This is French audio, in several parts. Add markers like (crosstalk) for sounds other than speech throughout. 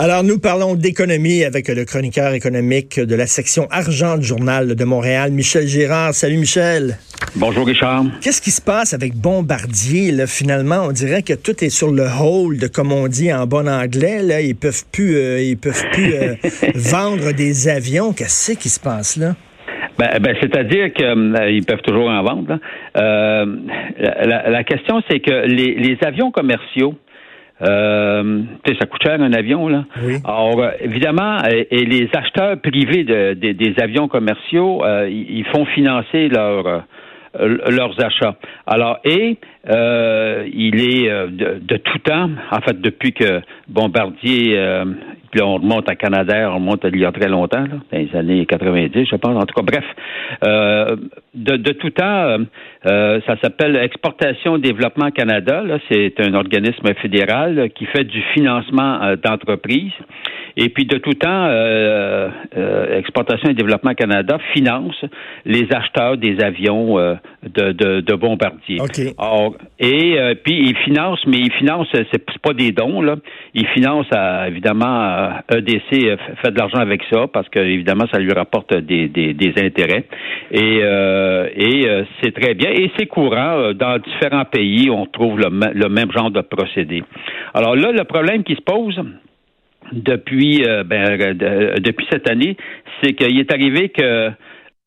Alors, nous parlons d'économie avec le chroniqueur économique de la section argent du Journal de Montréal, Michel Girard. Salut, Michel. Bonjour, Richard. Qu'est-ce qui se passe avec Bombardier? Là? Finalement, on dirait que tout est sur le hold, comme on dit en bon anglais. Là. Ils peuvent plus, euh, ils peuvent plus euh, (laughs) vendre des avions. Qu'est-ce qui se passe là? Ben, ben, c'est-à-dire qu'ils euh, peuvent toujours en vendre. la, question, c'est que les avions commerciaux, euh, ça coûte cher un avion, là. Alors, euh, évidemment, et, les acheteurs privés de, des avions commerciaux, euh, ils font financer leur, leurs achats. Alors, et il est de, tout temps, en fait, depuis que Bombardier puis là, on remonte à Canada, on remonte à il y a très longtemps, là, dans les années 90, je pense. En tout cas, bref, euh, de, de, tout temps, euh, ça s'appelle Exportation Développement Canada. C'est un organisme fédéral qui fait du financement euh, d'entreprises. Et puis de tout temps, euh, euh, Exportation et Développement Canada finance les acheteurs des avions euh, de, de, de, Bombardier. et puis ils financent, mais ils financent, c'est pas des dons là. Ils financent évidemment EDC fait de l'argent avec ça parce que évidemment ça lui rapporte des, des, des intérêts. Et, et c'est très bien et c'est courant dans différents pays. On trouve le, le même genre de procédé. Alors là, le problème qui se pose depuis euh, ben, euh, depuis cette année, c'est qu'il est arrivé que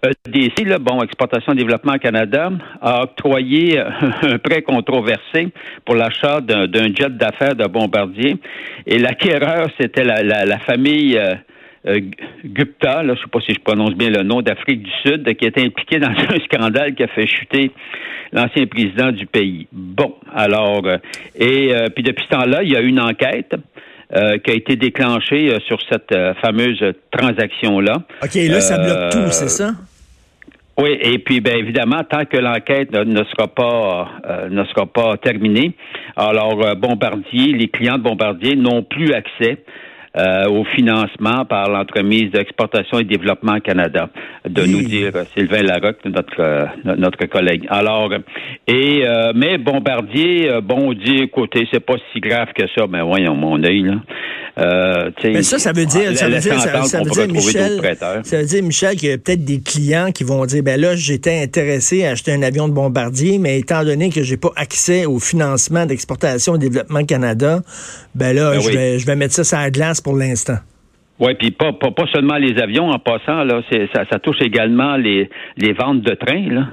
EDC, là, bon, Exportation Développement Canada, a octroyé (laughs) un prêt controversé pour l'achat d'un jet d'affaires de Bombardier. Et l'acquéreur, c'était la, la, famille euh, Gupta, là, je ne sais pas si je prononce bien le nom, d'Afrique du Sud, qui était impliqué dans (laughs) un scandale qui a fait chuter l'ancien président du pays. Bon, alors, et puis depuis ce temps-là, il y a eu une enquête euh, qui a été déclenché euh, sur cette euh, fameuse transaction-là. OK, là, ça bloque tout, c'est ça? Oui, et puis bien évidemment, tant que l'enquête ne sera pas ne sera pas terminée, alors Bombardier, les clients de Bombardier n'ont plus accès euh, au financement par l'entremise d'exportation et développement Canada, de nous dire euh, Sylvain Larocque, notre euh, notre collègue. Alors, et mais Bombardier, bon, dit écoutez, c'est pas si grave que ça, mais voyons mon œil là. Euh, mais ça, ça veut dire, ça veut dire, ça, veut dire Michel, ça veut dire, Michel, qu'il y a peut-être des clients qui vont dire, ben là, j'étais intéressé à acheter un avion de bombardier, mais étant donné que j'ai pas accès au financement d'exportation et développement Canada, ben là, ben je, vais, je vais mettre ça sur la glace pour l'instant. Oui, puis pas, pas, seulement les avions en passant, là, ça, touche également les, les ventes de trains, là.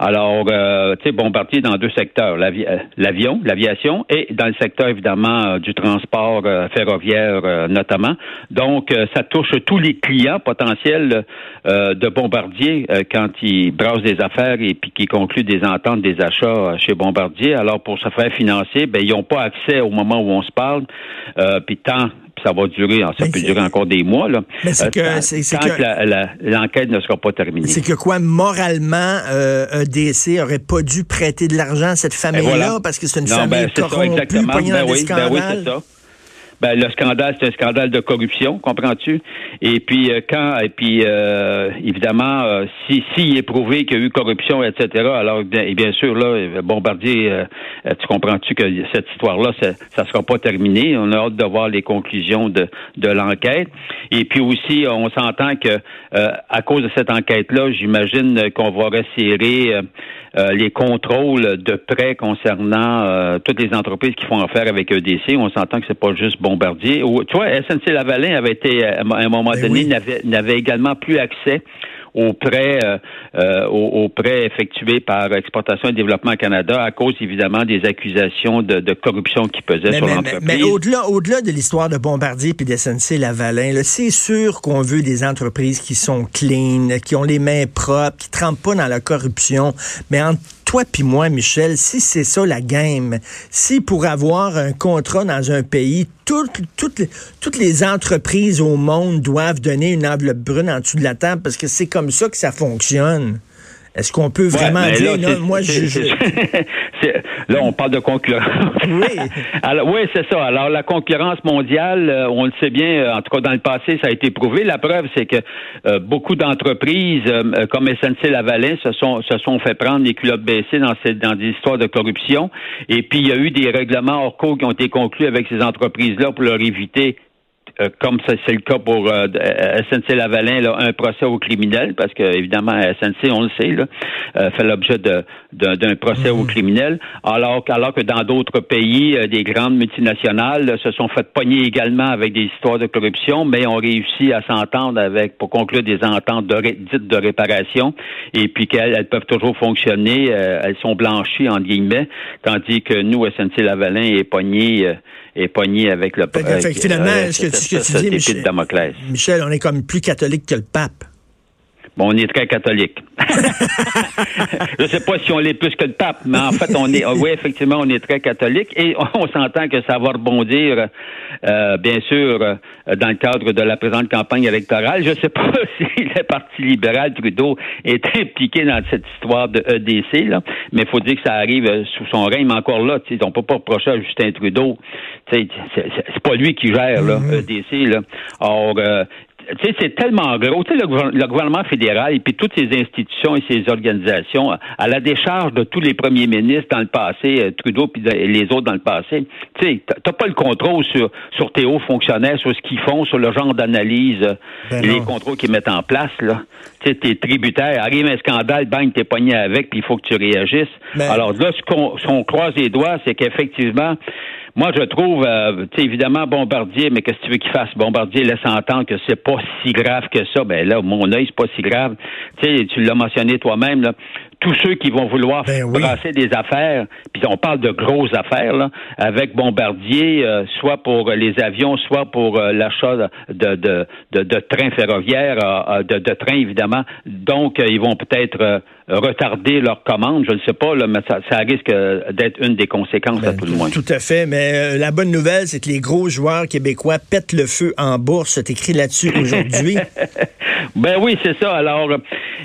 Alors, euh, tu sais, Bombardier dans deux secteurs, euh, l'avion, l'aviation, et dans le secteur, évidemment, euh, du transport ferroviaire notamment. Donc, ça touche tous les clients potentiels de Bombardier quand ils brassent des affaires et puis qu'ils concluent des ententes, des achats chez Bombardier. Alors, pour se faire financer, ben, ils n'ont pas accès au moment où on se parle. puis tant ça va durer, ça peut durer encore des mois. Là. Mais c'est que, c'est, que l'enquête ne sera pas terminée. C'est que quoi, moralement, euh, EDC aurait pas dû prêter de l'argent à cette famille-là parce que c'est une famille ben, corrompue, poignée ben, oui, ben oui, c'est ça. Ben, le scandale, c'est un scandale de corruption, comprends-tu? Et puis euh, quand, et puis euh, évidemment, euh, si s'il est prouvé qu'il y a eu corruption, etc. Alors bien, bien sûr là, Bombardier, tu comprends-tu que cette histoire-là, ça, ça sera pas terminé? On a hâte de voir les conclusions de de l'enquête. Et puis aussi, on s'entend que à cause de cette enquête-là, j'imagine qu'on va resserrer euh, les contrôles de prêts concernant euh, toutes les entreprises qui font affaire avec EDC. On s'entend que c'est pas juste Bombardier. tu vois, SNC Lavalin avait été à un moment ben donné n'avait également plus accès aux prêts, euh, euh, aux, prêts effectués par Exportation et Développement Canada à cause évidemment des accusations de, corruption qui pesaient sur l'entreprise. Mais, au-delà, au-delà de l'histoire de Bombardier puis d'SNC Lavalin, c'est sûr qu'on veut des entreprises qui sont clean, qui ont les mains propres, qui trempent pas dans la corruption. Mais entre toi puis moi, Michel, si c'est ça la game, si pour avoir un contrat dans un pays, toutes, les entreprises au monde doivent donner une enveloppe brune en dessous de la table parce que c'est comme ça que ça fonctionne. Est-ce qu'on peut vraiment dire, non, moi, je, (laughs) Là, on parle de concurrence. Oui. (laughs) Alors, oui, c'est ça. Alors, la concurrence mondiale, euh, on le sait bien, euh, en tout cas dans le passé, ça a été prouvé. La preuve, c'est que euh, beaucoup d'entreprises comme SNC Lavalin se sont, se sont fait prendre les culottes baissées dans, ces, dans des histoires de corruption. Et puis, il y a eu des règlements hors cours qui ont été conclus avec ces entreprises-là pour leur éviter euh, comme c'est le cas pour euh, SNC Lavalin, là, un procès au criminel, parce que évidemment SNC, on le sait, là, fait l'objet d'un procès au mhm. criminel, alors, alors que dans d'autres pays, des grandes multinationales se sont fait pogner également avec des histoires de corruption, mais ont réussi à s'entendre avec pour conclure des ententes de dites de réparation, et puis qu'elles peuvent toujours fonctionner, elles sont blanchies entre guillemets, tandis que nous, SNC Lavalin est pogné est pogné avec le fait, finalement, ce que, tu dis, Michel, on est comme plus catholique que le pape. Bon, on est très catholique. (laughs) je ne sais pas si on l'est plus que le pape, mais en fait, on est, oui, effectivement, on est très catholique et (laughs) on, s'entend que ça va rebondir, euh, bien sûr, euh, dans le cadre de la présente campagne électorale. Je ne sais (laughs) pas si le Parti libéral Trudeau est impliqué dans cette histoire de EDC, là, mais il faut dire que ça arrive euh, sous son règne, mais encore là, on ne peut pas reprocher à Justin Trudeau. C'est pas lui qui gère là, EDC. Mm-hmm. Là. Or, sais, c'est tellement gros. Tu sais, le, gouvernement fédéral et puis toutes ces institutions et ces organisations, à la décharge de tous les premiers ministres dans le passé, euh, Trudeau puis les autres dans le passé, tu sais, t'as pas le contrôle sur, sur tes hauts fonctionnaires, sur ce qu'ils font, sur le genre d'analyse ben les contrôles qu'ils mettent en place, là. Tu sais, t'es tributaire, arrive un scandale, bang, t'es pogné avec, puis il faut que tu réagisses. Ben Alors là, ce qu'on croise les doigts, c'est qu'effectivement, moi, je trouve, euh, tu sais, évidemment, Bombardier, mais qu'est-ce que tu veux qu'il fasse? Bombardier laisse entendre que c'est pas si grave que ça. Ben là, mon œil, c'est pas si grave. Tu sais, tu l'as mentionné toi-même, là tous ceux qui vont vouloir ben brasser des affaires, puis on parle de grosses affaires, là, avec Bombardier, euh, soit pour les avions, soit pour euh, l'achat de, de, de, de, trains ferroviaires, euh, de, de, trains évidemment. Donc, ils vont peut-être retarder leur commande, je ne sais pas, là, mais ça, ça risque d'être une des conséquences à ben, tout le monde. Tout à fait, mais la bonne nouvelle, c'est que les gros joueurs québécois pètent le feu en bourse. C'est écrit là-dessus aujourd'hui. (laughs) ben oui, c'est ça. Alors,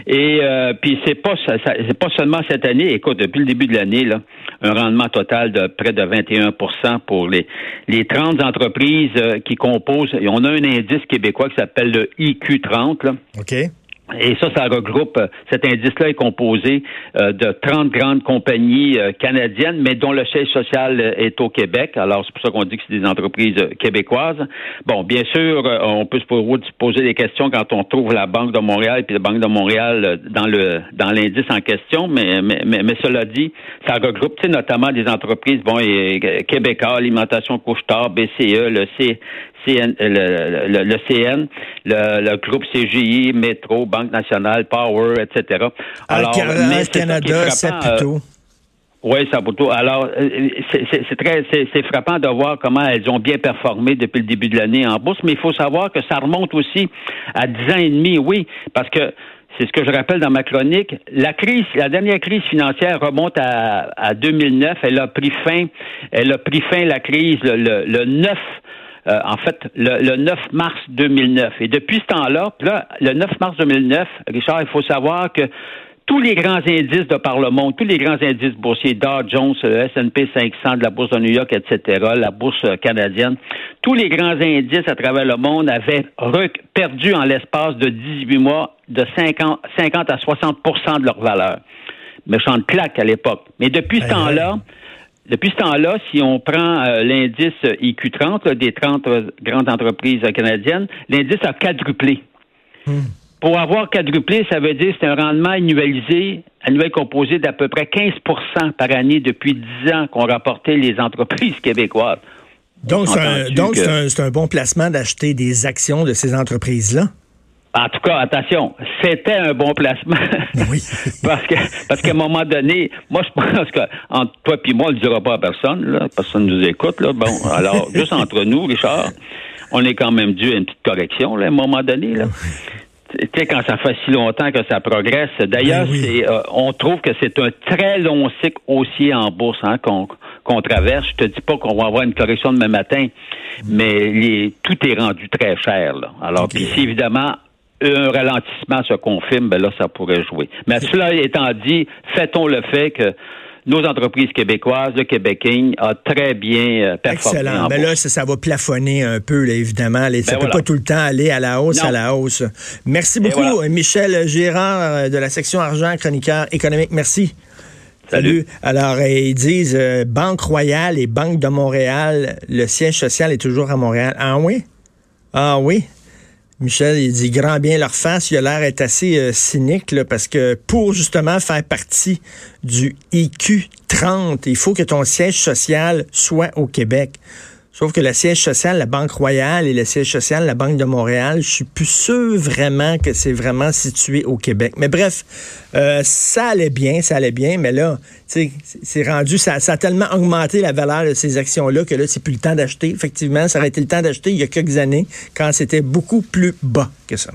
et puis c'est pas c'est pas seulement cette année. Écoute, depuis le début de l'année, là, un rendement total de près de 21% pour les, les 30 entreprises euh, qui composent. Et on a un indice québécois qui s'appelle le IQ30. Là. OK. Et ça, ça regroupe, euh, cet indice-là est composé euh, de 30 grandes compagnies euh, canadiennes, mais dont le siège social est au Québec. Alors, c'est pour ça qu'on dit que c'est des entreprises québécoises. Bon, bien sûr, on peut se poser des questions quand on trouve la Banque de Montréal et la Banque de Montréal dans le dans l'indice en question, mais, mais, mais, cela dit, ça regroupe notamment des entreprises, bon, et, Alimentation Couche-Tard, BCE, le C, CN, le, le, CN, le, groupe CGI, Métro, Banque nationale, Power, etc. Alors, Canada, Saputo. Euh, oui, Saputo. Alors, euh, c'est très, c'est frappant de voir comment elles ont bien performé depuis le début de l'année en bourse, mais il faut savoir que ça remonte aussi à 10 ans et demi, oui, parce que c'est ce que je rappelle dans ma chronique. La crise, la dernière crise financière remonte à, à 2009. Elle a pris fin, elle a pris fin la crise le, le, le 9 euh, en fait, le, 9 mars 2009. Et depuis ce temps-là, là, le 9 mars 2009, Richard, il faut savoir que tous les grands indices de par le monde, tous les grands indices boursiers, Dow Jones, S&P 500 de la bourse de New York, etc., la bourse canadienne, tous les grands indices à travers le monde avaient perdu en l'espace de 18 mois de 50, 50 à 60% de leur valeur. Méchante claque à l'époque. Mais depuis ce temps-là, depuis ce temps-là, si on prend euh, l'indice IQ30 des 30 euh, grandes entreprises canadiennes, l'indice a quadruplé. Hmm. Pour avoir quadruplé, ça veut dire que c'est un rendement annualisé, annuel composé d'à peu près 15% par année depuis 10 ans qu'ont rapporté les entreprises (laughs) québécoises. Donc, c'est un, bon placement d'acheter des actions de ces entreprises-là? En tout cas, attention, c'était un bon placement. (laughs) Oui. (laughs) parce que parce qu'à un moment donné, moi je pense que entre toi et moi, on le dira pas à personne, là, personne nous écoute. Là. Bon, alors, (laughs) juste entre nous, Richard, on est quand même dû à une petite correction là, à un moment donné. Là. Tu sais, quand ça fait si longtemps que ça progresse. D'ailleurs, ben euh, on trouve que c'est un très long cycle haussier en bourse hein, qu'on traverse. Je te dis pas qu'on va avoir une correction demain matin, mais les, tout est rendu très cher. Là. Alors, puis évidemment un ralentissement se confirme, ben là, ça pourrait jouer. Mais cela étant dit, fait-on le fait que nos entreprises québécoises, le Québec a très bien euh, performé. Excellent. Mais ben là, ça, va plafonner un peu, évidemment. ça ne ben peut pas tout le temps aller à la hausse, à la hausse. Merci beaucoup, Michel Gérard euh, de la section argent, chroniqueur économique. Merci. Salut. Alors, euh, ils disent Banque Royale et Banque de Montréal, le siège social est toujours à Montréal. Ah oui? Ah oui? Michel, il dit grand bien leur face. Il a l'air d'être assez euh, cynique là, parce que pour justement faire partie du IQ 30, il faut que ton siège social soit au Québec. Sauf que le siège social, la Banque Royale et le siège social, la Banque de Montréal, je suis plus sûr vraiment que c'est vraiment situé au Québec. Mais bref, euh, ça allait bien, ça allait bien, mais là, c'est rendu, ça, ça, a tellement augmenté la valeur de ces actions-là que là, c'est plus le temps d'acheter. Effectivement, ça aurait été le temps d'acheter il y a quelques années quand c'était beaucoup plus bas que ça.